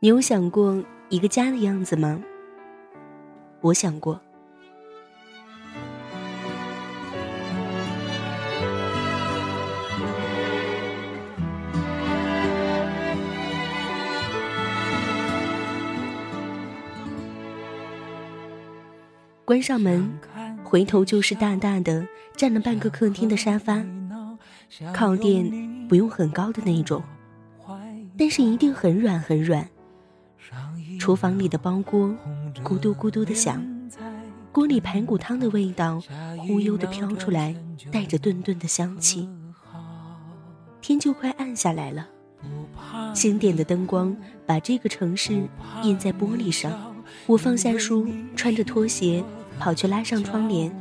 你有想过一个家的样子吗？我想过。关上门，回头就是大大的占了半个客厅的沙发，靠垫不用很高的那种，但是一定很软很软。厨房里的煲锅咕嘟咕嘟的响，锅里排骨汤的味道忽悠的飘出来，带着顿顿的香气。天就快暗下来了，星点的灯光把这个城市印在玻璃上。我放下书，穿着拖鞋跑去拉上窗帘。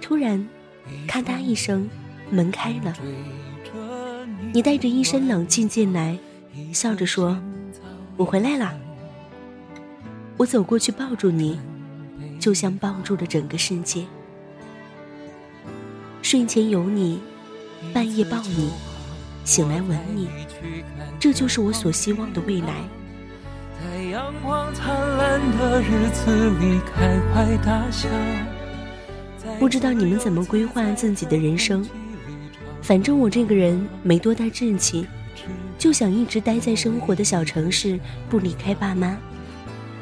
突然，咔嗒一声，门开了。你带着一身冷静进来，笑着说。我回来了，我走过去抱住你，就像抱住了整个世界。睡前有你，半夜抱你，醒来吻你，这就是我所希望的未来。不知道你们怎么规划自己的人生，反正我这个人没多大志气。就想一直待在生活的小城市，不离开爸妈，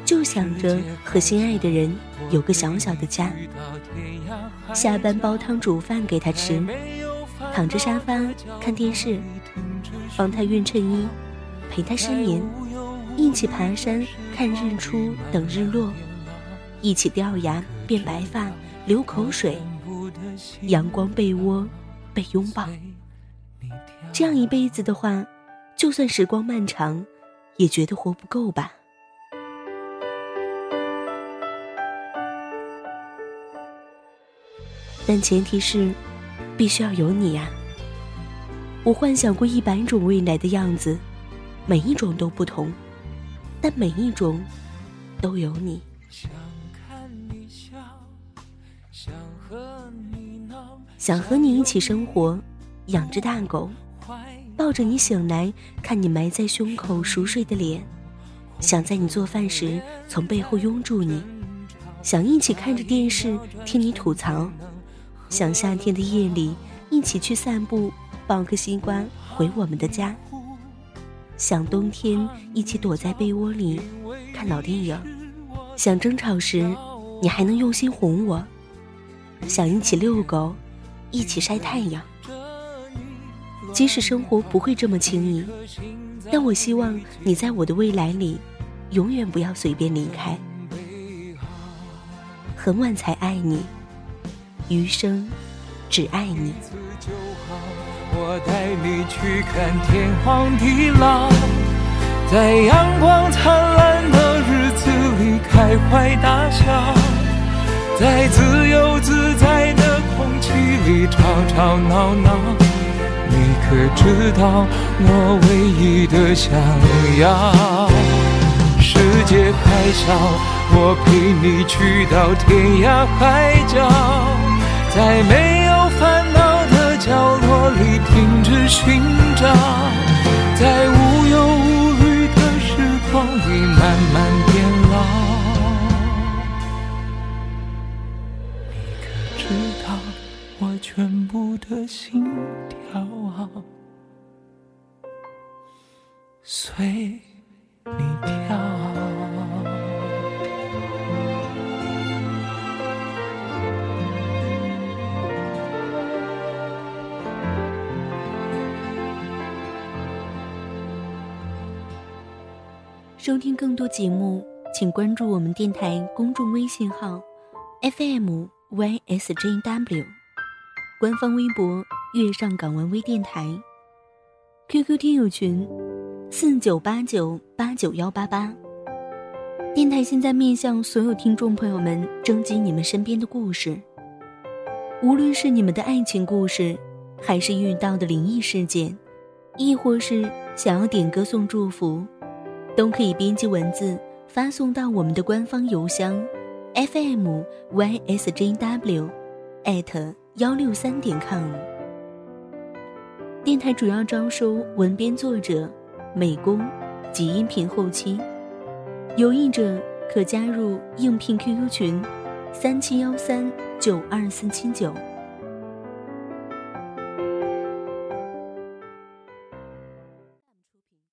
就想着和心爱的人有个小小的家。下班煲汤煮饭给他吃，躺着沙发看电视，帮他熨衬衣，陪他失眠，一起爬山看日出等日落，一起掉牙变白发流口水，阳光被窝被拥抱，这样一辈子的话。就算时光漫长，也觉得活不够吧。但前提是，必须要有你呀。我幻想过一百种未来的样子，每一种都不同，但每一种都有你。想和你一起生活，养只大狗。抱着你醒来，看你埋在胸口熟睡的脸，想在你做饭时从背后拥住你，想一起看着电视听你吐槽，想夏天的夜里一起去散步，抱个西瓜回我们的家，想冬天一起躲在被窝里看老电影，想争吵时你还能用心哄我，想一起遛狗，一起晒太阳。即使生活不会这么轻易，但我希望你在我的未来里，永远不要随便离开。很晚才爱你，余生只爱你。我带你去看天荒地老，在阳光灿烂的日子里开怀大笑，在自由自在的空气里吵吵闹闹。可知道我唯一的想要？世界太小，我陪你去到天涯海角，在没有烦恼的角落里停止寻找，在无全部的心？随你跳。收听更多节目，请关注我们电台公众微信号 FMYSJW，官方微博“月上港湾微电台 ”，QQ 听友群四九八九八九幺八八。电台现在面向所有听众朋友们征集你们身边的故事，无论是你们的爱情故事，还是遇到的灵异事件，亦或是想要点歌送祝福，都可以编辑文字。发送到我们的官方邮箱，fm ysjw，艾特幺六三点 com。电台主要招收文编作者、美工及音频后期，有意者可加入应聘 QQ 群：三七幺三九二四七九。